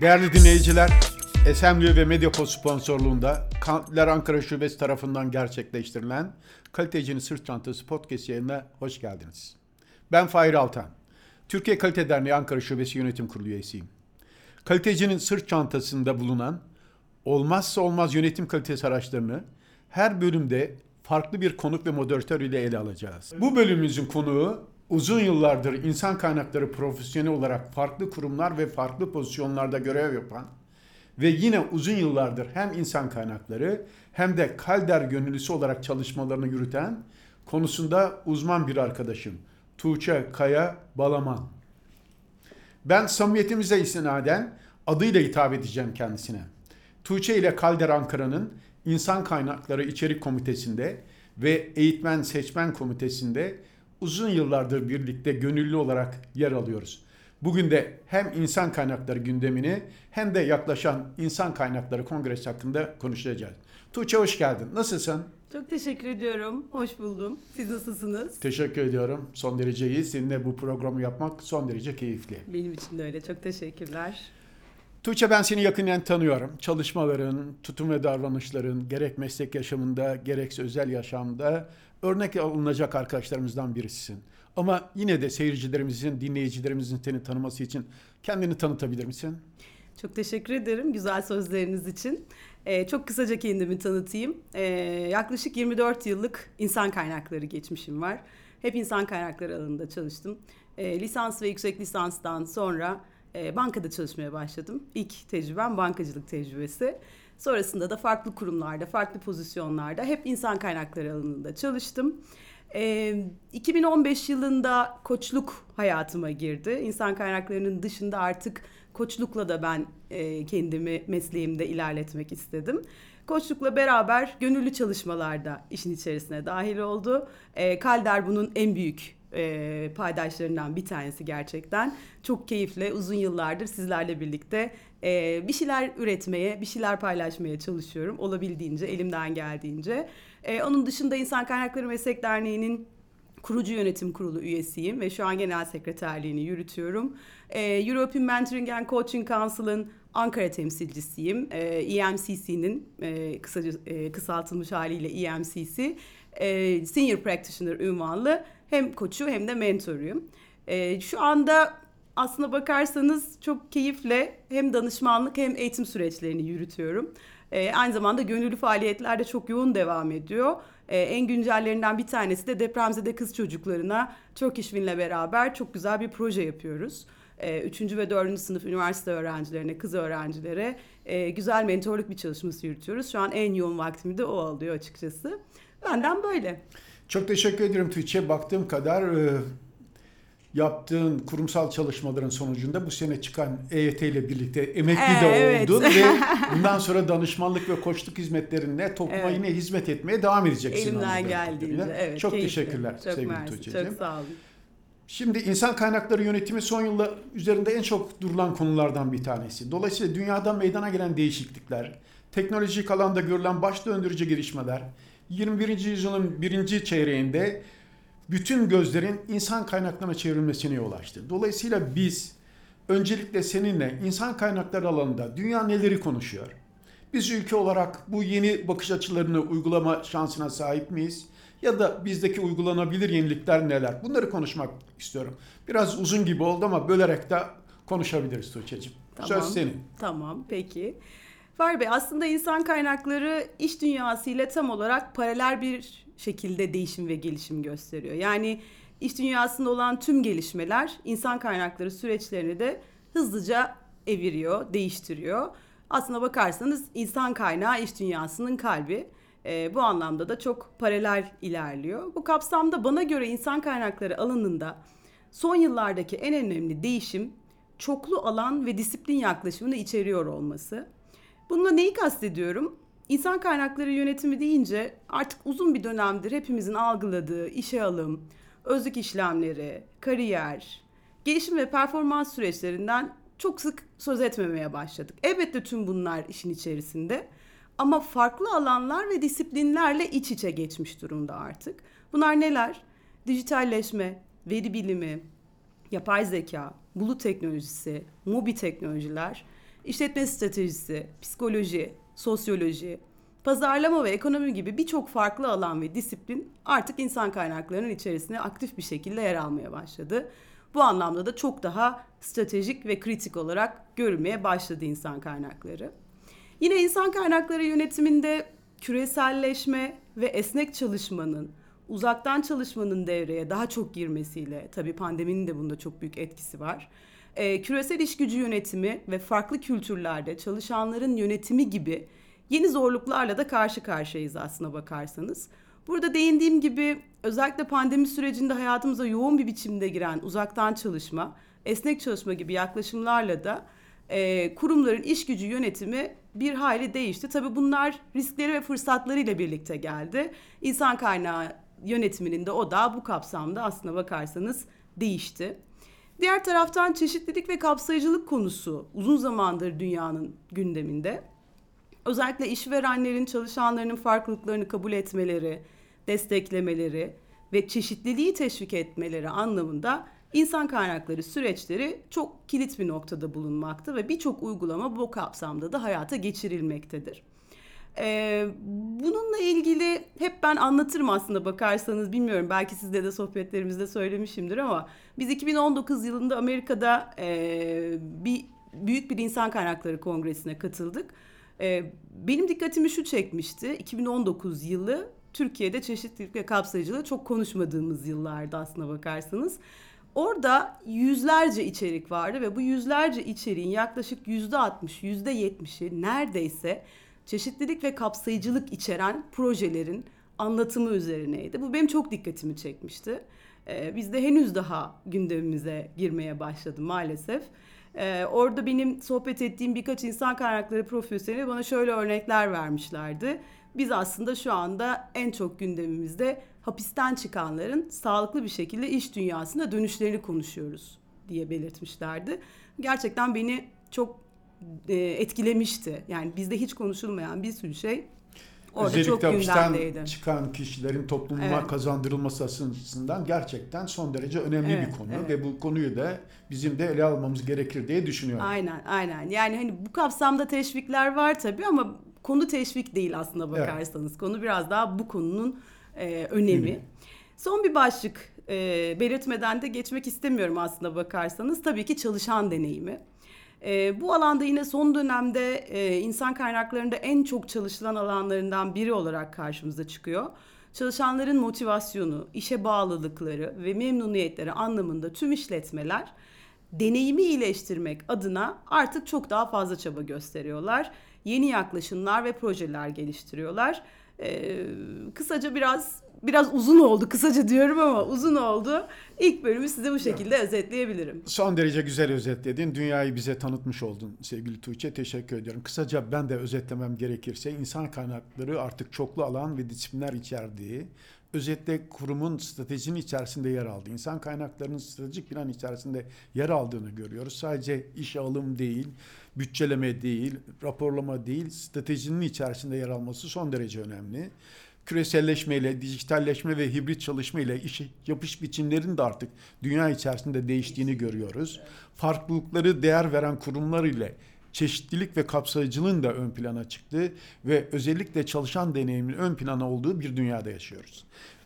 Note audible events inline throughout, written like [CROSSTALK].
Değerli dinleyiciler, Esemli ve Medyapol sponsorluğunda Kantler Ankara Şubesi tarafından gerçekleştirilen Kalitecinin Sırt Çantası podcast yayınına hoş geldiniz. Ben Fahir Altan. Türkiye Kalite Derneği Ankara Şubesi Yönetim Kurulu üyesiyim. Kalitecinin sırt çantasında bulunan olmazsa olmaz yönetim kalitesi araçlarını her bölümde farklı bir konuk ve moderatör ile ele alacağız. Bu bölümümüzün konuğu uzun yıllardır insan kaynakları profesyoneli olarak farklı kurumlar ve farklı pozisyonlarda görev yapan ve yine uzun yıllardır hem insan kaynakları hem de Kalder gönüllüsü olarak çalışmalarını yürüten konusunda uzman bir arkadaşım. Tuğçe Kaya Balaman. Ben samimiyetimize istinaden adıyla hitap edeceğim kendisine. Tuğçe ile Kalder Ankara'nın İnsan Kaynakları İçerik Komitesi'nde ve Eğitmen Seçmen Komitesi'nde uzun yıllardır birlikte gönüllü olarak yer alıyoruz. Bugün de hem insan kaynakları gündemini hem de yaklaşan insan kaynakları kongresi hakkında konuşacağız. Tuğçe hoş geldin. Nasılsın? Çok teşekkür ediyorum. Hoş buldum. Siz nasılsınız? Teşekkür ediyorum. Son derece iyi. Seninle bu programı yapmak son derece keyifli. Benim için de öyle. Çok teşekkürler. Tuğçe ben seni yakından tanıyorum. Çalışmaların, tutum ve davranışların gerek meslek yaşamında gerekse özel yaşamda örnek alınacak arkadaşlarımızdan birisisin. Ama yine de seyircilerimizin, dinleyicilerimizin seni tanıması için kendini tanıtabilir misin? Çok teşekkür ederim güzel sözleriniz için. Ee, çok kısaca kendimi tanıtayım. Ee, yaklaşık 24 yıllık insan kaynakları geçmişim var. Hep insan kaynakları alanında çalıştım. Ee, lisans ve yüksek lisanstan sonra e, bankada çalışmaya başladım. İlk tecrübem bankacılık tecrübesi. Sonrasında da farklı kurumlarda, farklı pozisyonlarda hep insan kaynakları alanında çalıştım. Ee, 2015 yılında koçluk hayatıma girdi. İnsan kaynaklarının dışında artık koçlukla da ben e, kendimi mesleğimde ilerletmek istedim. Koçlukla beraber gönüllü çalışmalarda işin içerisine dahil oldu. E, Kalder bunun en büyük e, paydaşlarından bir tanesi gerçekten. Çok keyifli uzun yıllardır sizlerle birlikte e, bir şeyler üretmeye, bir şeyler paylaşmaya çalışıyorum. Olabildiğince, elimden geldiğince. E, onun dışında İnsan Kaynakları Meslek Derneği'nin kurucu yönetim kurulu üyesiyim ve şu an genel sekreterliğini yürütüyorum. E, European Mentoring and Coaching Council'ın Ankara temsilcisiyim. E, EMCC'nin e, kısaca e, kısaltılmış haliyle EMCC e, Senior Practitioner ünvanlı hem koçu hem de mentoruyum. E, şu anda aslına bakarsanız çok keyifle hem danışmanlık hem eğitim süreçlerini yürütüyorum. E, aynı zamanda gönüllü faaliyetler de çok yoğun devam ediyor. E, en güncellerinden bir tanesi de depremzede kız çocuklarına Turkish Win'le beraber çok güzel bir proje yapıyoruz. E, üçüncü ve dördüncü sınıf üniversite öğrencilerine, kız öğrencilere e, güzel mentorluk bir çalışması yürütüyoruz. Şu an en yoğun vaktimi de o alıyor açıkçası. Benden böyle. Çok teşekkür ederim Tuğçe. Baktığım kadar e, yaptığın kurumsal çalışmaların sonucunda bu sene çıkan EYT ile birlikte emekli Ee, de evet. oldun ve [LAUGHS] bundan sonra danışmanlık ve koçluk hizmetlerinle topluma Evet. yine hizmet etmeye devam edeceksin. Elimden geldiğince. Evet, Çok keyifli. teşekkürler Çok sevgili Tuğçe'ciğim. Çok sağ olun. Şimdi insan kaynakları yönetimi son yıllar üzerinde en çok durulan konulardan bir tanesi. Dolayısıyla dünyada meydana gelen değişiklikler, teknolojik alanda görülen baş döndürücü gelişmeler, 21. yüzyılın birinci çeyreğinde bütün gözlerin insan kaynaklarına çevrilmesine yol açtı. Dolayısıyla biz öncelikle seninle insan kaynakları alanında dünya neleri konuşuyor? Biz ülke olarak bu yeni bakış açılarını uygulama şansına sahip miyiz? Ya da bizdeki uygulanabilir yenilikler neler? Bunları konuşmak istiyorum. Biraz uzun gibi oldu ama bölerek de konuşabiliriz Tuğçe'cim. Söz senin. Tamam, peki. Fahri Bey, aslında insan kaynakları iş dünyasıyla tam olarak paralel bir şekilde değişim ve gelişim gösteriyor. Yani iş dünyasında olan tüm gelişmeler insan kaynakları süreçlerini de hızlıca eviriyor, değiştiriyor. Aslına bakarsanız insan kaynağı iş dünyasının kalbi. Ee, bu anlamda da çok paralel ilerliyor. Bu kapsamda bana göre insan kaynakları alanında son yıllardaki en önemli değişim çoklu alan ve disiplin yaklaşımını içeriyor olması. Bununla neyi kastediyorum? İnsan kaynakları yönetimi deyince artık uzun bir dönemdir hepimizin algıladığı işe alım, özlük işlemleri, kariyer, gelişim ve performans süreçlerinden çok sık söz etmemeye başladık. Elbette tüm bunlar işin içerisinde. ama farklı alanlar ve disiplinlerle iç içe geçmiş durumda artık. Bunlar neler? Dijitalleşme, veri bilimi, yapay zeka, bulut teknolojisi, mobi teknolojiler, işletme stratejisi, psikoloji, sosyoloji, pazarlama ve ekonomi gibi birçok farklı alan ve disiplin artık insan kaynaklarının içerisine aktif bir şekilde yer almaya başladı. Bu anlamda da çok daha stratejik ve kritik olarak görülmeye başladı insan kaynakları. Yine insan kaynakları yönetiminde küreselleşme ve esnek çalışmanın, uzaktan çalışmanın devreye daha çok girmesiyle, tabii pandeminin de bunda çok büyük etkisi var. E, küresel iş gücü yönetimi ve farklı kültürlerde çalışanların yönetimi gibi yeni zorluklarla da karşı karşıyayız aslına bakarsanız. Burada değindiğim gibi özellikle pandemi sürecinde hayatımıza yoğun bir biçimde giren uzaktan çalışma, esnek çalışma gibi yaklaşımlarla da e, kurumların iş gücü yönetimi bir hayli değişti. Tabii bunlar riskleri ve fırsatlarıyla birlikte geldi. İnsan kaynağı yönetiminin de o da bu kapsamda aslına bakarsanız değişti. Diğer taraftan çeşitlilik ve kapsayıcılık konusu uzun zamandır dünyanın gündeminde. Özellikle işverenlerin çalışanlarının farklılıklarını kabul etmeleri, desteklemeleri ve çeşitliliği teşvik etmeleri anlamında insan kaynakları süreçleri çok kilit bir noktada bulunmakta ve birçok uygulama bu kapsamda da hayata geçirilmektedir. Ee, bununla ilgili hep ben anlatırım aslında bakarsanız bilmiyorum belki sizde de sohbetlerimizde söylemişimdir ama biz 2019 yılında Amerika'da e, bir büyük bir insan kaynakları kongresine katıldık. E, benim dikkatimi şu çekmişti 2019 yılı Türkiye'de çeşitlilik ve kapsayıcılığı çok konuşmadığımız yıllarda aslına bakarsanız. Orada yüzlerce içerik vardı ve bu yüzlerce içeriğin yaklaşık yüzde altmış, yüzde yetmişi neredeyse çeşitlilik ve kapsayıcılık içeren projelerin anlatımı üzerineydi. Bu benim çok dikkatimi çekmişti. Ee, bizde henüz daha gündemimize girmeye başladı maalesef. Ee, orada benim sohbet ettiğim birkaç insan kaynakları profesyoneli bana şöyle örnekler vermişlerdi. Biz aslında şu anda en çok gündemimizde hapisten çıkanların sağlıklı bir şekilde iş dünyasına dönüşlerini konuşuyoruz diye belirtmişlerdi. Gerçekten beni çok e, etkilemişti. Yani bizde hiç konuşulmayan bir sürü şey orada Özellikle çok hapisten gündemdeydi. çıkan kişilerin topluma Evet. kazandırılması açısından gerçekten son derece önemli Evet, bir konu evet. ve bu konuyu da bizim de ele almamız gerekir diye düşünüyorum. Aynen aynen. Yani hani bu kapsamda teşvikler var tabii ama konu teşvik değil aslında bakarsanız. Konu biraz daha bu konunun e, önemi. Önemi. Son bir başlık e, belirtmeden de geçmek istemiyorum aslında bakarsanız. Tabii ki çalışan deneyimi. E, bu alanda yine son dönemde e, insan kaynaklarında en çok çalışılan alanlarından biri olarak karşımıza çıkıyor. Çalışanların motivasyonu, işe bağlılıkları ve memnuniyetleri anlamında tüm işletmeler deneyimi iyileştirmek adına artık çok daha fazla çaba gösteriyorlar. Yeni yaklaşımlar ve projeler geliştiriyorlar. Ee, kısaca biraz biraz uzun oldu. Kısaca diyorum ama uzun oldu. İlk bölümü size bu şekilde özetleyebilirim. Son derece güzel özetledin. Dünyayı bize tanıtmış oldun sevgili Tuğçe. Teşekkür ediyorum. Kısaca ben de özetlemem gerekirse insan kaynakları artık çoklu alan ve disiplinler içerdiği, özetle kurumun stratejinin içerisinde yer aldı. İnsan kaynaklarının stratejik plan içerisinde yer aldığını görüyoruz. Sadece iş alım değil, bütçeleme değil, raporlama değil, stratejinin içerisinde yer alması son derece önemli küreselleşmeyle, dijitalleşme ve hibrit çalışma ile iş yapış biçimlerinin de artık dünya içerisinde değiştiğini görüyoruz. Farklılıkları değer veren kurumlar ile çeşitlilik ve kapsayıcılığın da ön plana çıktı ve özellikle çalışan deneyimin ön plana olduğu bir dünyada yaşıyoruz.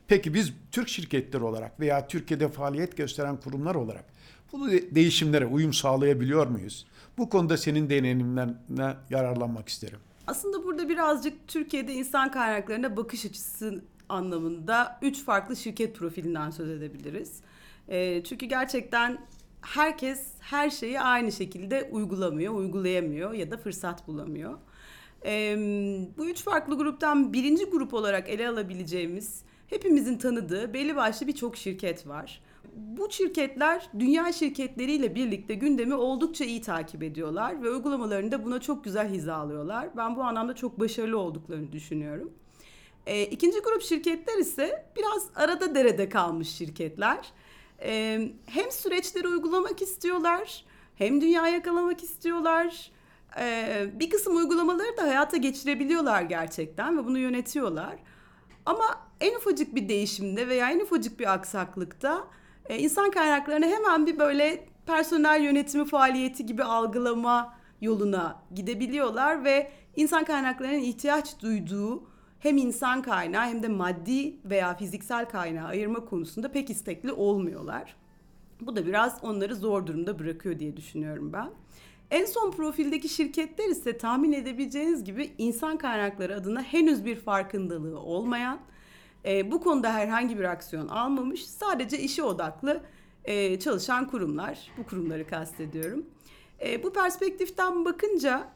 Peki biz Türk şirketleri olarak veya Türkiye'de faaliyet gösteren kurumlar olarak bu de- değişimlere uyum sağlayabiliyor muyuz? Bu konuda senin deneyimlerine yararlanmak isterim. Aslında burada birazcık Türkiye'de insan kaynaklarına bakış açısı anlamında üç farklı şirket profilinden söz edebiliriz. Ee, çünkü gerçekten herkes her şeyi aynı şekilde uygulamıyor, uygulayamıyor ya da fırsat bulamıyor. Ee, bu üç farklı gruptan birinci grup olarak ele alabileceğimiz hepimizin tanıdığı belli başlı birçok şirket var. Bu şirketler dünya şirketleriyle birlikte gündemi oldukça iyi takip ediyorlar ve uygulamalarını da buna çok güzel hizalıyorlar. Ben bu anlamda çok başarılı olduklarını düşünüyorum. E, ikinci grup şirketler ise biraz arada derede kalmış şirketler. E, hem süreçleri uygulamak istiyorlar, hem dünya yakalamak istiyorlar. Ee, bir kısım uygulamaları da hayata geçirebiliyorlar gerçekten ve bunu yönetiyorlar. Ama en ufacık bir değişimde veya en ufacık bir aksaklıkta e, insan kaynaklarını hemen bir böyle personel yönetimi faaliyeti gibi algılama yoluna gidebiliyorlar ve insan kaynaklarının ihtiyaç duyduğu hem insan kaynağı hem de maddi veya fiziksel kaynağı ayırma konusunda pek istekli olmuyorlar. Bu da biraz onları zor durumda bırakıyor diye düşünüyorum ben. En son profildeki şirketler ise tahmin edebileceğiniz gibi insan kaynakları adına henüz bir farkındalığı olmayan, e, bu konuda herhangi bir aksiyon almamış, sadece işe odaklı e, çalışan kurumlar. Bu kurumları kastediyorum. E, bu perspektiften bakınca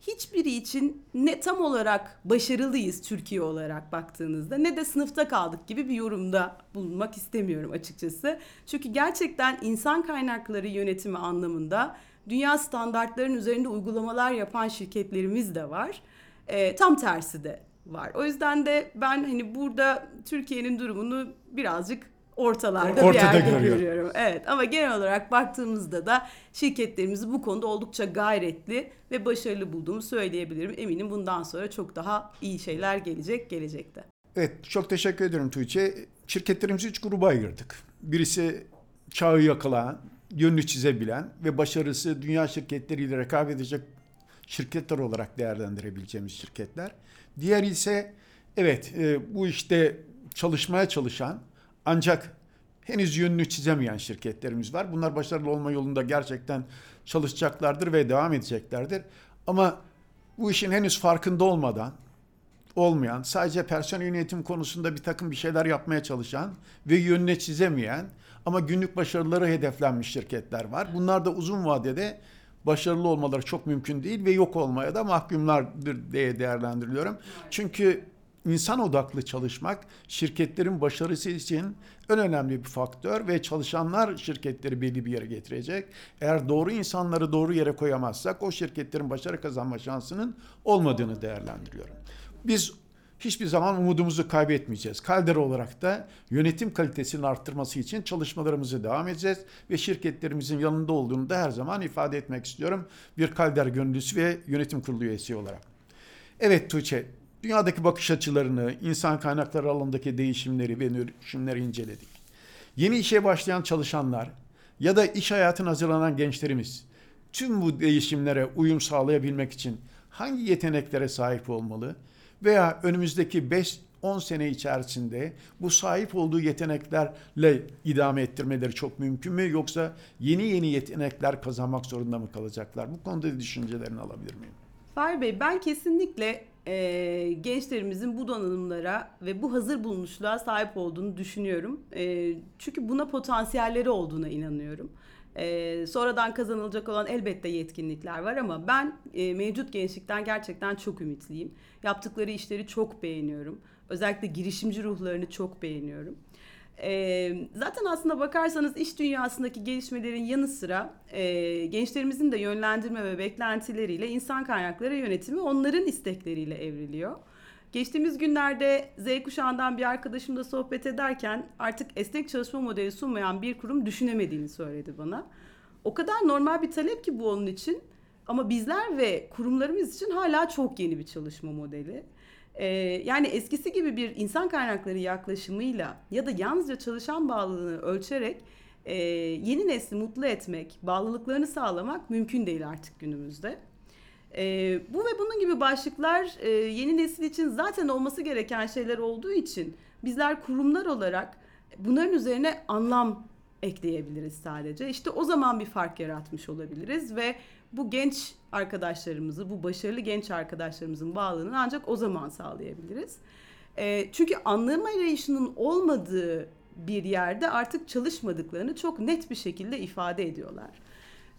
hiçbiri için ne tam olarak başarılıyız Türkiye olarak baktığınızda ne de sınıfta kaldık gibi bir yorumda bulunmak istemiyorum açıkçası. Çünkü gerçekten insan kaynakları yönetimi anlamında dünya standartlarının üzerinde uygulamalar yapan şirketlerimiz de var. E, tam tersi de var. O yüzden de ben hani burada Türkiye'nin durumunu birazcık ortalarda Ortada bir yerde görüyorum. görüyorum. Evet ama genel olarak baktığımızda da şirketlerimizi bu konuda oldukça gayretli ve başarılı bulduğumu söyleyebilirim. Eminim bundan sonra çok daha iyi şeyler gelecek gelecekte. Evet, çok teşekkür ederim Tuğçe. Şirketlerimizi üç gruba ayırdık. Birisi çağı yakalayan, yönünü çizebilen ve başarısı dünya şirketleriyle rekabet edecek şirketler olarak değerlendirebileceğimiz şirketler. Diğer ise evet e, bu işte çalışmaya çalışan ancak henüz yönünü çizemeyen şirketlerimiz var. Bunlar başarılı olma yolunda gerçekten çalışacaklardır ve devam edeceklerdir. Ama bu işin henüz farkında olmadan olmayan, sadece personel yönetim konusunda bir takım bir şeyler yapmaya çalışan ve yönüne çizemeyen ama günlük başarıları hedeflenmiş şirketler var. Bunlar da uzun vadede başarılı olmaları çok mümkün değil ve yok olmaya da mahkumlardır diye değerlendiriliyorum. Çünkü insan odaklı çalışmak şirketlerin başarısı için en önemli bir faktör ve çalışanlar şirketleri belli bir yere getirecek. Eğer doğru insanları doğru yere koyamazsak o şirketlerin başarı kazanma şansının olmadığını değerlendiriyorum. Biz hiçbir zaman umudumuzu kaybetmeyeceğiz. Kaldera olarak da yönetim kalitesini arttırması için çalışmalarımızı devam edeceğiz ve şirketlerimizin yanında olduğunu da her zaman ifade etmek istiyorum. Bir Kalder gönüllüsü ve yönetim kurulu üyesi olarak. Evet Tuğçe, dünyadaki bakış açılarını, insan kaynakları alanındaki değişimleri ve dönüşümleri inceledik. Yeni işe başlayan çalışanlar ya da iş hayatına hazırlanan gençlerimiz tüm bu değişimlere uyum sağlayabilmek için hangi yeteneklere sahip olmalı veya önümüzdeki 5-10 sene içerisinde bu sahip olduğu yeteneklerle idame ettirmeleri çok mümkün mü yoksa yeni yeni yetenekler kazanmak zorunda mı kalacaklar? Bu konuda düşüncelerini alabilir miyim? Fahri Bey ben kesinlikle e, gençlerimizin bu donanımlara ve bu hazır bulunuşluğa sahip olduğunu düşünüyorum. E, çünkü buna potansiyelleri olduğuna inanıyorum. E, sonradan kazanılacak olan elbette yetkinlikler var ama ben e, mevcut gençlikten gerçekten çok ümitliyim. Yaptıkları işleri çok beğeniyorum. Özellikle girişimci ruhlarını çok beğeniyorum. E, zaten aslında bakarsanız iş dünyasındaki gelişmelerin yanı sıra e, gençlerimizin de yönlendirme ve beklentileriyle insan kaynakları yönetimi onların istekleriyle evriliyor. Geçtiğimiz günlerde Z kuşağından bir arkadaşımla sohbet ederken artık esnek çalışma modeli sunmayan bir kurum düşünemediğini söyledi bana. O kadar normal bir talep ki bu onun için ama bizler ve kurumlarımız için hala çok yeni bir çalışma modeli. Ee, yani eskisi gibi bir insan kaynakları yaklaşımıyla ya da yalnızca çalışan bağlılığını ölçerek e, yeni nesli mutlu etmek, bağlılıklarını sağlamak mümkün değil artık günümüzde. E, bu ve bunun gibi başlıklar e, yeni nesil için zaten olması gereken şeyler olduğu için bizler kurumlar olarak bunların üzerine anlam ekleyebiliriz sadece. İşte o zaman bir fark yaratmış olabiliriz ve bu genç arkadaşlarımızı, bu başarılı genç arkadaşlarımızın bağlılığını ancak o zaman sağlayabiliriz. E, çünkü anlam arayışının olmadığı bir yerde artık çalışmadıklarını çok net bir şekilde ifade ediyorlar.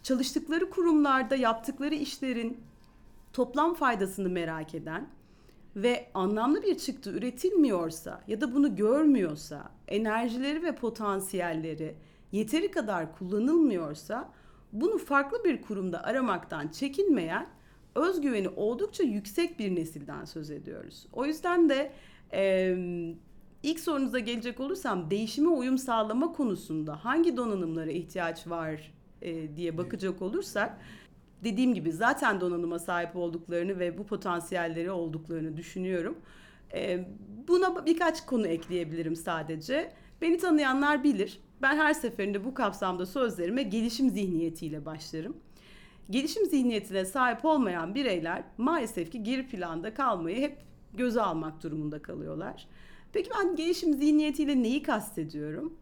Çalıştıkları kurumlarda yaptıkları işlerin toplam faydasını merak eden ve anlamlı bir çıktı üretilmiyorsa ya da bunu görmüyorsa, enerjileri ve potansiyelleri yeteri kadar kullanılmıyorsa bunu farklı bir kurumda aramaktan çekinmeyen özgüveni oldukça yüksek bir nesilden söz ediyoruz. O yüzden de e, ilk sorunuza gelecek olursam değişime uyum sağlama konusunda hangi donanımlara ihtiyaç var e, diye bakacak olursak dediğim gibi zaten donanıma sahip olduklarını ve bu potansiyelleri olduklarını düşünüyorum. E, buna birkaç konu ekleyebilirim sadece. Beni tanıyanlar bilir. Ben her seferinde bu kapsamda sözlerime gelişim zihniyetiyle başlarım. Gelişim zihniyetine sahip olmayan bireyler maalesef ki geri planda kalmayı hep göze almak durumunda kalıyorlar. Peki ben gelişim zihniyetiyle neyi kastediyorum?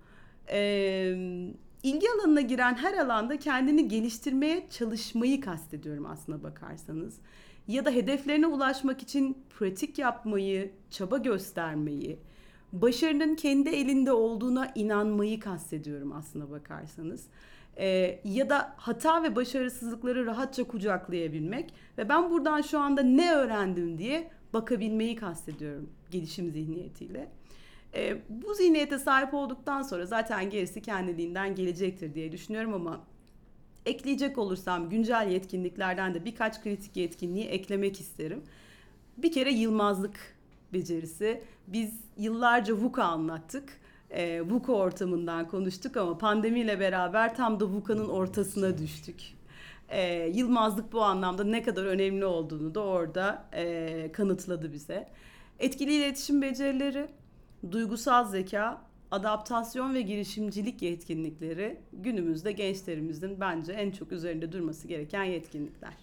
Ee, ilgi alanına giren her alanda kendini geliştirmeye çalışmayı kastediyorum aslına bakarsanız. Ya da hedeflerine ulaşmak için pratik yapmayı, çaba göstermeyi, başarının kendi elinde olduğuna inanmayı kastediyorum aslına bakarsanız. Ee, ya da hata ve başarısızlıkları rahatça kucaklayabilmek ve ben buradan şu anda ne öğrendim diye bakabilmeyi kastediyorum gelişim zihniyetiyle. Ee, bu zihniyete sahip olduktan sonra zaten gerisi kendiliğinden gelecektir diye düşünüyorum ama ekleyecek olursam güncel yetkinliklerden de birkaç kritik yetkinliği eklemek isterim. Bir kere yılmazlık becerisi. Biz yıllarca VUCA anlattık. E, VUCA ortamından konuştuk ama pandemiyle beraber tam da VUCA'nın ortasına düştük. E, yılmazlık bu anlamda ne kadar önemli olduğunu da orada e, kanıtladı bize. Etkili iletişim becerileri, duygusal zeka, adaptasyon ve girişimcilik yetkinlikleri günümüzde gençlerimizin bence en çok üzerinde durması gereken yetkinlikler.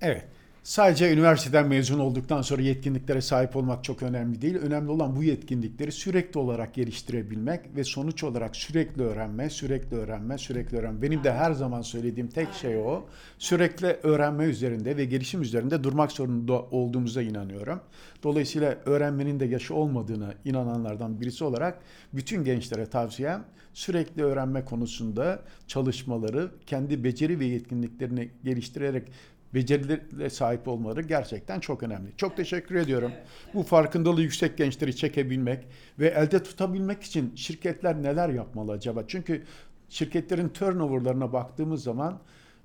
Evet. Sadece üniversiteden mezun olduktan sonra yetkinliklere sahip olmak çok önemli değil. Önemli olan bu yetkinlikleri sürekli olarak geliştirebilmek ve sonuç olarak sürekli öğrenme, sürekli öğrenme, sürekli öğrenme. Benim de her zaman söylediğim tek şey o. Sürekli öğrenme üzerinde ve gelişim üzerinde durmak zorunda olduğumuza inanıyorum. Dolayısıyla öğrenmenin de yaşı olmadığına inananlardan birisi olarak bütün gençlere tavsiyem sürekli öğrenme konusunda çalışmaları, kendi beceri ve yetkinliklerini geliştirerek becerilerle sahip olmaları gerçekten çok önemli. Çok teşekkür ediyorum. Bu farkındalığı yüksek gençleri çekebilmek ve elde tutabilmek için şirketler neler yapmalı acaba? Çünkü şirketlerin turnoverlarına baktığımız zaman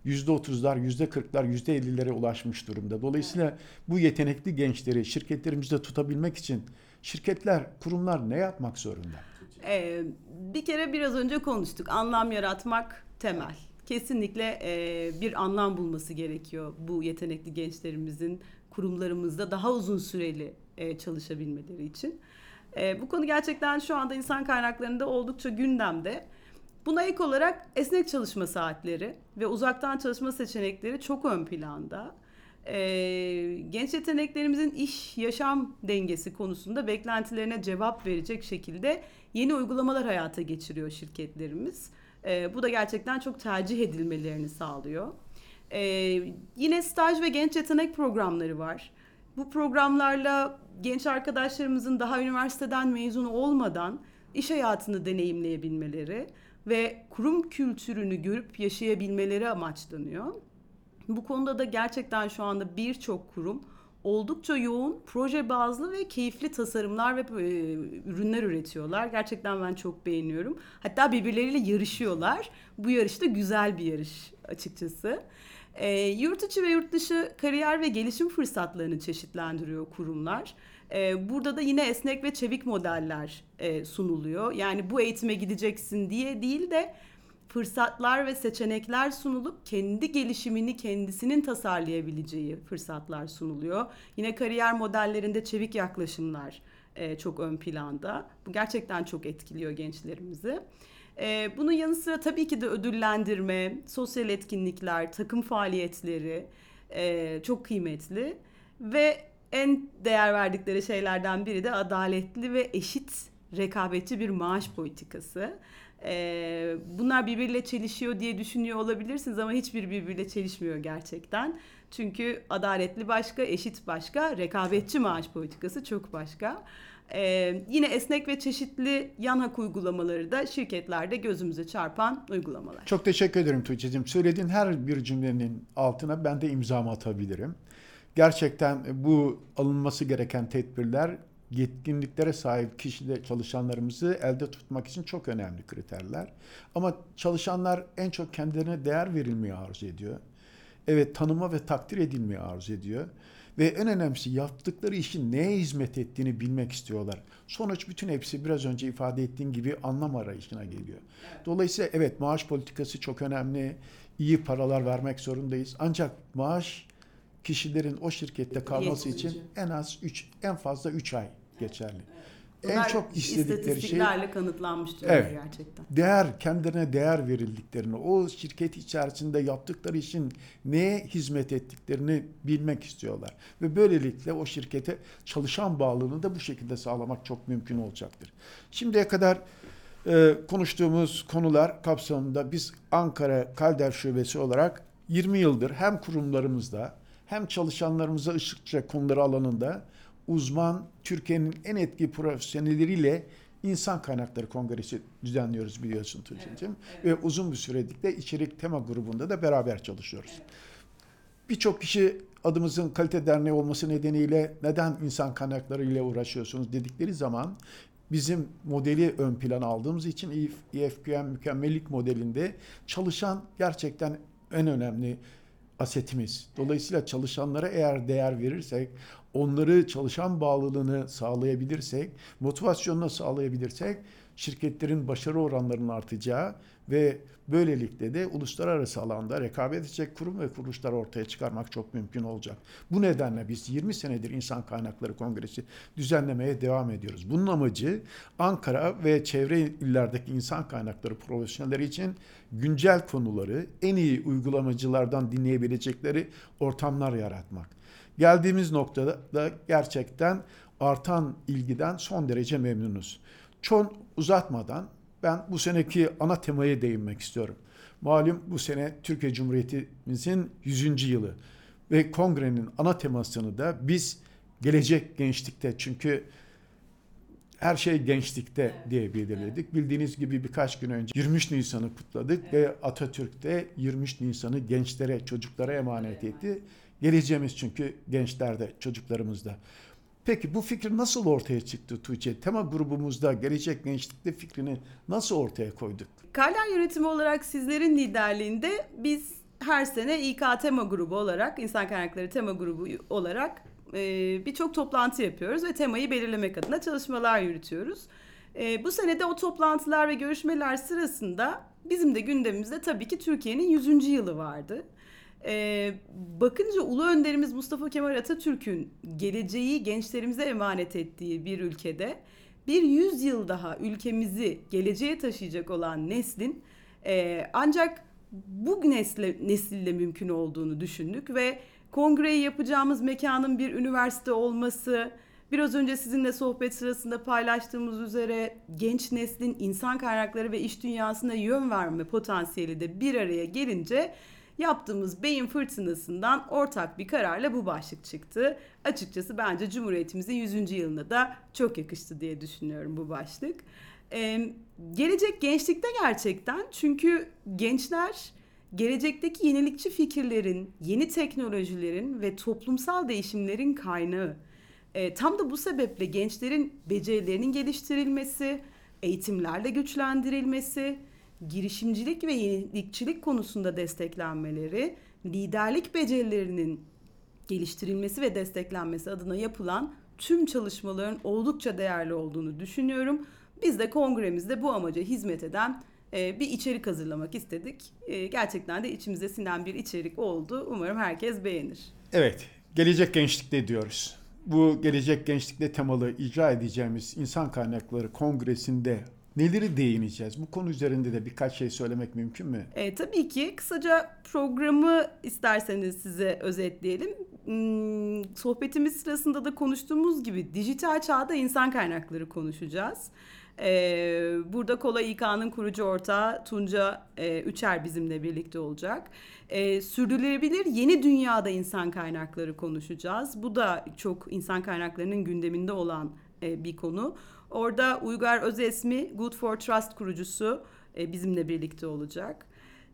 %30'lar, %40'lar, %50'lere ulaşmış durumda. Dolayısıyla bu yetenekli gençleri şirketlerimizde tutabilmek için şirketler, kurumlar ne yapmak zorunda? Ee, bir kere biraz önce konuştuk. Anlam yaratmak temel kesinlikle e, bir anlam bulması gerekiyor bu yetenekli gençlerimizin kurumlarımızda daha uzun süreli e, çalışabilmeleri için. E, bu konu gerçekten şu anda insan kaynaklarında oldukça gündemde. Buna ek olarak esnek çalışma saatleri ve uzaktan çalışma seçenekleri çok ön planda. Ee, genç yeteneklerimizin iş yaşam dengesi konusunda beklentilerine cevap verecek şekilde yeni uygulamalar hayata geçiriyor şirketlerimiz. E, bu da gerçekten çok tercih edilmelerini sağlıyor. E, yine staj ve genç yetenek programları var. Bu programlarla genç arkadaşlarımızın daha üniversiteden mezun olmadan iş hayatını deneyimleyebilmeleri ve kurum kültürünü görüp yaşayabilmeleri amaçlanıyor. Bu konuda da gerçekten şu anda birçok kurum oldukça yoğun proje bazlı ve keyifli tasarımlar ve e, ürünler üretiyorlar. Gerçekten ben çok beğeniyorum. Hatta birbirleriyle yarışıyorlar. Bu yarış da güzel bir yarış açıkçası. E, yurt içi ve yurt dışı kariyer ve gelişim fırsatlarını çeşitlendiriyor kurumlar. E, burada da yine esnek ve çevik modeller e, sunuluyor. Yani bu eğitime gideceksin diye değil de fırsatlar ve seçenekler sunulup kendi gelişimini kendisinin tasarlayabileceği fırsatlar sunuluyor. Yine kariyer modellerinde çevik yaklaşımlar e, çok ön planda. Bu gerçekten çok etkiliyor gençlerimizi. E, bunun yanı sıra tabii ki de ödüllendirme, sosyal etkinlikler, takım faaliyetleri e, çok kıymetli. Ve en değer verdikleri şeylerden biri de adaletli ve eşit rekabetçi bir maaş politikası. Ee, bunlar birbiriyle çelişiyor diye düşünüyor olabilirsiniz ama hiçbir birbiriyle çelişmiyor gerçekten. Çünkü adaletli başka, eşit başka, rekabetçi maaş politikası çok başka. Ee, yine esnek ve çeşitli yan hak uygulamaları da şirketlerde gözümüze çarpan uygulamalar. Çok teşekkür ederim Tuğçe'cim. Söylediğin her bir cümlenin altına ben de imzamı atabilirim. Gerçekten bu alınması gereken tedbirler yetkinliklere sahip kişide çalışanlarımızı elde tutmak için çok önemli kriterler. Ama çalışanlar en çok kendilerine değer verilmeyi arzu ediyor. Evet tanıma ve takdir edilmeyi arzu ediyor. ve en önemlisi yaptıkları işin neye hizmet ettiğini bilmek istiyorlar. Sonuç bütün hepsi biraz önce ifade ettiğim gibi anlam arayışına geliyor. Dolayısıyla evet maaş politikası çok önemli. İyi paralar vermek zorundayız. Ancak maaş kişilerin o şirkette kalması için Yetmiyor. en az 3 en fazla 3 ay geçerli. En Bunlar çok istedikleri şey kanıtlanmış Evet. gerçekten. değer, kendilerine değer verildiklerini, o şirket içerisinde yaptıkları işin neye hizmet ettiklerini bilmek istiyorlar. Ve böylelikle o şirkete çalışan bağlılığını da bu şekilde sağlamak çok mümkün olacaktır. Şimdiye kadar e, konuştuğumuz konular kapsamında biz Ankara Kalder Şubesi olarak 20 yıldır hem kurumlarımızda hem çalışanlarımıza ışık tutacak konuları alanında uzman Türkiye'nin en etki profesyonelleriyle İnsan Kaynakları Kongresi düzenliyoruz biliyorsun Tuğçe'cim. Ve uzun bir süredir de içerik tema grubunda da beraber çalışıyoruz. Birçok kişi adımızın kalite derneği olması nedeniyle neden insan kaynakları ile uğraşıyorsunuz dedikleri zaman bizim modeli ön plana aldığımız için EFQM mükemmellik modelinde çalışan gerçekten en önemli asetimiz. Dolayısıyla çalışanlara eğer değer verirsek, onları çalışan bağlılığını sağlayabilirsek, motivasyonunu sağlayabilirsek şirketlerin başarı oranlarının artacağı ve böylelikle de uluslararası alanda rekabet edecek kurum ve kuruluşlar ortaya çıkarmak çok mümkün olacak. Bu nedenle biz 20 senedir İnsan Kaynakları Kongresi düzenlemeye devam ediyoruz. Bunun amacı Ankara ve çevre illerdeki insan kaynakları profesyonelleri için güncel konuları en iyi uygulamacılardan dinleyebilecekleri ortamlar yaratmak. Geldiğimiz noktada da gerçekten artan ilgiden son derece memnunuz. Çok uzatmadan ben bu seneki ana temaya değinmek istiyorum. Malum bu sene Türkiye Cumhuriyetimizin 100. yılı ve kongrenin ana temasını da biz gelecek gençlikte çünkü her şey gençlikte diye belirledik. Bildiğiniz gibi birkaç gün önce 23 Nisan'ı kutladık ve Atatürk de 23 Nisan'ı gençlere, çocuklara emanet etti. Geleceğimiz çünkü gençlerde, çocuklarımızda. Peki bu fikir nasıl ortaya çıktı Tuğçe? Tema grubumuzda gelecek gençlikte fikrini nasıl ortaya koyduk? Karlar yönetimi olarak sizlerin liderliğinde biz her sene İK tema grubu olarak, insan kaynakları tema grubu olarak e, birçok toplantı yapıyoruz ve temayı belirlemek adına çalışmalar yürütüyoruz. E, bu sene de o toplantılar ve görüşmeler sırasında bizim de gündemimizde tabii ki Türkiye'nin 100. yılı vardı. E, bakınca Ulu Önderimiz Mustafa Kemal Atatürk'ün geleceği gençlerimize emanet ettiği bir ülkede bir yüzyıl daha ülkemizi geleceğe taşıyacak olan neslin e, ancak bu nesle, nesille mümkün olduğunu düşündük ve kongreyi yapacağımız mekanın bir üniversite olması, biraz önce sizinle sohbet sırasında paylaştığımız üzere genç neslin insan kaynakları ve iş dünyasına yön verme potansiyeli de bir araya gelince yaptığımız beyin fırtınasından ortak bir kararla bu başlık çıktı. Açıkçası bence Cumhuriyetimizin 100. yılına da çok yakıştı diye düşünüyorum bu başlık. Ee, gelecek gençlikte gerçekten çünkü gençler gelecekteki yenilikçi fikirlerin, yeni teknolojilerin ve toplumsal değişimlerin kaynağı. Ee, tam da bu sebeple gençlerin becerilerinin geliştirilmesi, eğitimlerle güçlendirilmesi, girişimcilik ve yenilikçilik konusunda desteklenmeleri, liderlik becerilerinin geliştirilmesi ve desteklenmesi adına yapılan tüm çalışmaların oldukça değerli olduğunu düşünüyorum. Biz de kongremizde bu amaca hizmet eden e, bir içerik hazırlamak istedik. E, gerçekten de içimize sinen bir içerik oldu. Umarım herkes beğenir. Evet, gelecek gençlikte diyoruz. Bu gelecek gençlikte temalı icra edeceğimiz insan kaynakları kongresinde neleri değineceğiz? Bu konu üzerinde de birkaç şey söylemek mümkün mü? E, tabii ki kısaca programı isterseniz size özetleyelim. Hmm, sohbetimiz sırasında da konuştuğumuz gibi dijital çağda insan kaynakları konuşacağız. Ee, burada Kola İK'nın kurucu ortağı Tunca e, Üçer bizimle birlikte olacak. Ee, sürdürülebilir yeni dünyada insan kaynakları konuşacağız. Bu da çok insan kaynaklarının gündeminde olan e, bir konu. Orada Uygar Özesmi, Good for Trust kurucusu e, bizimle birlikte olacak.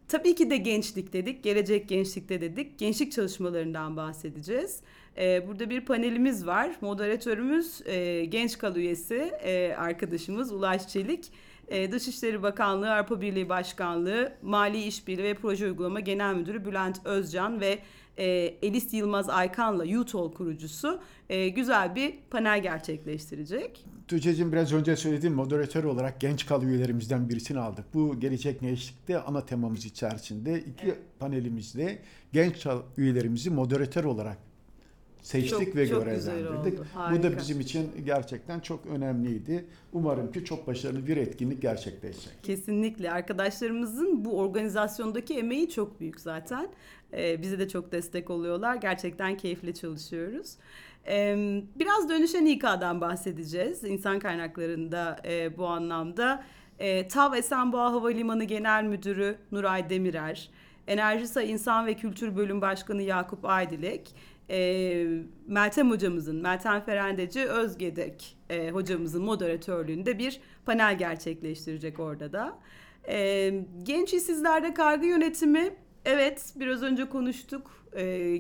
Tabii ki de gençlik dedik, gelecek gençlikte dedik. Gençlik çalışmalarından bahsedeceğiz. Ee, burada bir panelimiz var. Moderatörümüz e, Genç Kal üyesi e, arkadaşımız Ulaş Çelik. E, Dışişleri Bakanlığı, Avrupa Birliği Başkanlığı, Mali İşbirliği ve Proje Uygulama Genel Müdürü Bülent Özcan ve e, Elis Yılmaz Aykan'la YouTol kurucusu e, güzel bir panel gerçekleştirecek. Tuğçe'cim biraz önce söylediğim moderatör olarak genç kal üyelerimizden birisini aldık. Bu gelecek gençlikte ana temamız içerisinde iki panelimizde genç kal üyelerimizi moderatör olarak seçtik Çok- ve çok görevlendirdik. Bu da bizim için gerçekten çok önemliydi. Umarım ki çok başarılı bir etkinlik gerçekleşecek. Kesinlikle arkadaşlarımızın bu organizasyondaki emeği çok büyük zaten. Ee, bize de çok destek oluyorlar. Gerçekten keyifle çalışıyoruz. Biraz dönüşen İK'dan bahsedeceğiz. İnsan kaynaklarında e, bu anlamda. E, TAV Esenboğa Havalimanı Genel Müdürü Nuray Demirer, Enerjisa İnsan ve Kültür Bölüm Başkanı Yakup Aydilek, e, Meltem hocamızın, Meltem Ferendeci Özgedek e, hocamızın moderatörlüğünde bir panel gerçekleştirecek orada da. E, genç işsizlerde kargı yönetimi, evet biraz önce konuştuk.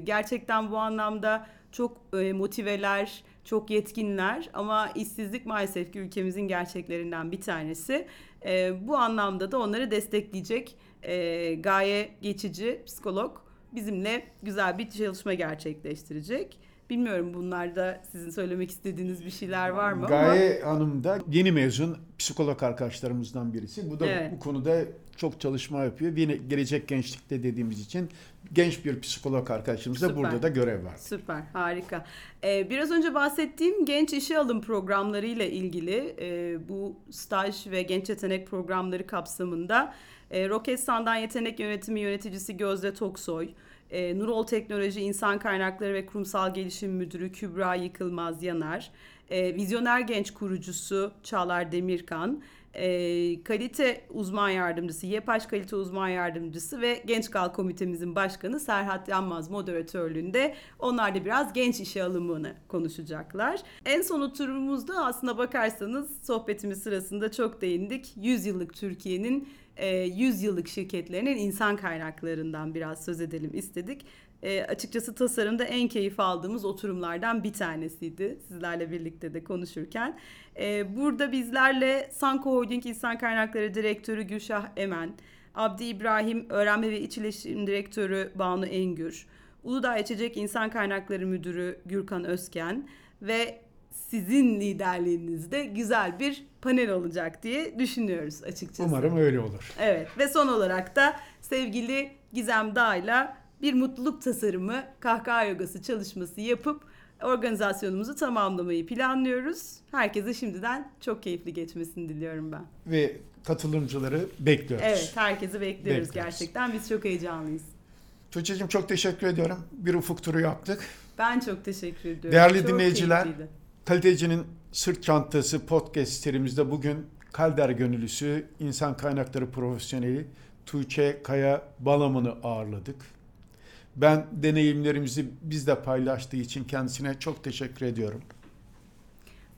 Gerçekten bu anlamda çok e, motiveler, çok yetkinler ama işsizlik maalesef ki ülkemizin gerçeklerinden bir tanesi. E, bu anlamda da onları destekleyecek e, gaye geçici psikolog bizimle güzel bir çalışma gerçekleştirecek. Bilmiyorum bunlarda sizin söylemek istediğiniz bir şeyler var mı? ama- Gaye Hanım da yeni mezun psikolog arkadaşlarımızdan birisi. Bu da Evet. bu konuda çok çalışma yapıyor. Yine gelecek gençlikte dediğimiz için genç bir psikolog arkadaşımız da burada da görev var. Süper, harika. Ee, biraz önce bahsettiğim genç işe alım programları ile ilgili e, bu staj ve genç yetenek programları kapsamında e, Roketsan'dan yetenek yönetimi yöneticisi Gözde Toksoy, e, Nurol Teknoloji İnsan Kaynakları ve Kurumsal Gelişim Müdürü Kübra Yıkılmaz Yanar, e, Vizyoner Genç kurucusu Çağlar Demirkan, e, kalite uzman yardımcısı, YEPAŞ kalite uzman yardımcısı ve Genç Kal Komitemizin başkanı Serhat Yanmaz moderatörlüğünde onlar da biraz genç işe alımını konuşacaklar. En son oturumumuzda aslına bakarsanız sohbetimiz sırasında çok değindik. 100 yıllık Türkiye'nin e, 100 yıllık şirketlerinin insan kaynaklarından biraz söz edelim istedik. E, açıkçası tasarımda en keyif aldığımız oturumlardan bir tanesiydi sizlerle birlikte de konuşurken. E, burada bizlerle Sanko Holding İnsan Kaynakları Direktörü Gülşah Emen, Abdi İbrahim Öğrenme ve İç İletişim Direktörü Banu Engür, Uludağ İçecek İnsan Kaynakları Müdürü Gürkan Özken ve sizin liderliğinizde güzel bir panel olacak diye düşünüyoruz açıkçası. Umarım öyle olur. Evet ve son olarak da sevgili Gizem Dağ'la bir mutluluk tasarımı kahkaha yogası çalışması yapıp organizasyonumuzu tamamlamayı planlıyoruz. Herkese şimdiden çok keyifli geçmesini diliyorum ben. Ve katılımcıları bekliyoruz. Evet herkesi bekliyoruz Bekliyoruz. gerçekten. Biz çok heyecanlıyız. Tuğçe'cim çok teşekkür ediyorum. Bir ufuk turu yaptık. Ben çok teşekkür ediyorum. Değerli Çok dinleyiciler, keyifliydi. Kalitecinin Sırt Çantası podcast serimizde bugün Kalder Gönüllüsü, insan kaynakları profesyoneli Tuğçe Kaya Balaman'ı ağırladık. Ben deneyimlerimizi bizle paylaştığı için kendisine çok teşekkür ediyorum.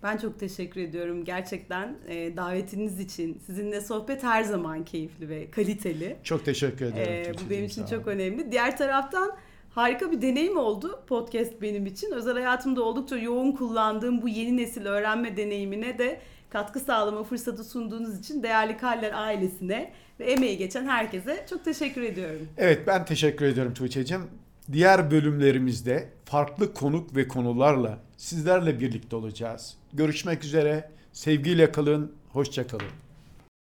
Ben çok teşekkür ediyorum gerçekten e, davetiniz için. Sizinle sohbet her zaman keyifli ve kaliteli. Çok teşekkür ediyorum. Ee, bu benim için çok önemli. Diğer taraftan harika bir deneyim oldu podcast benim için. Özel hayatımda oldukça yoğun kullandığım bu yeni nesil öğrenme deneyimine de katkı sağlama fırsatı sunduğunuz için değerli Kaller ailesine ve emeği geçen herkese çok teşekkür ediyorum. Evet ben teşekkür ediyorum Tuğçe'cim. Diğer bölümlerimizde farklı konuk ve konularla sizlerle birlikte olacağız. Görüşmek üzere. Sevgiyle kalın. Hoşça kalın.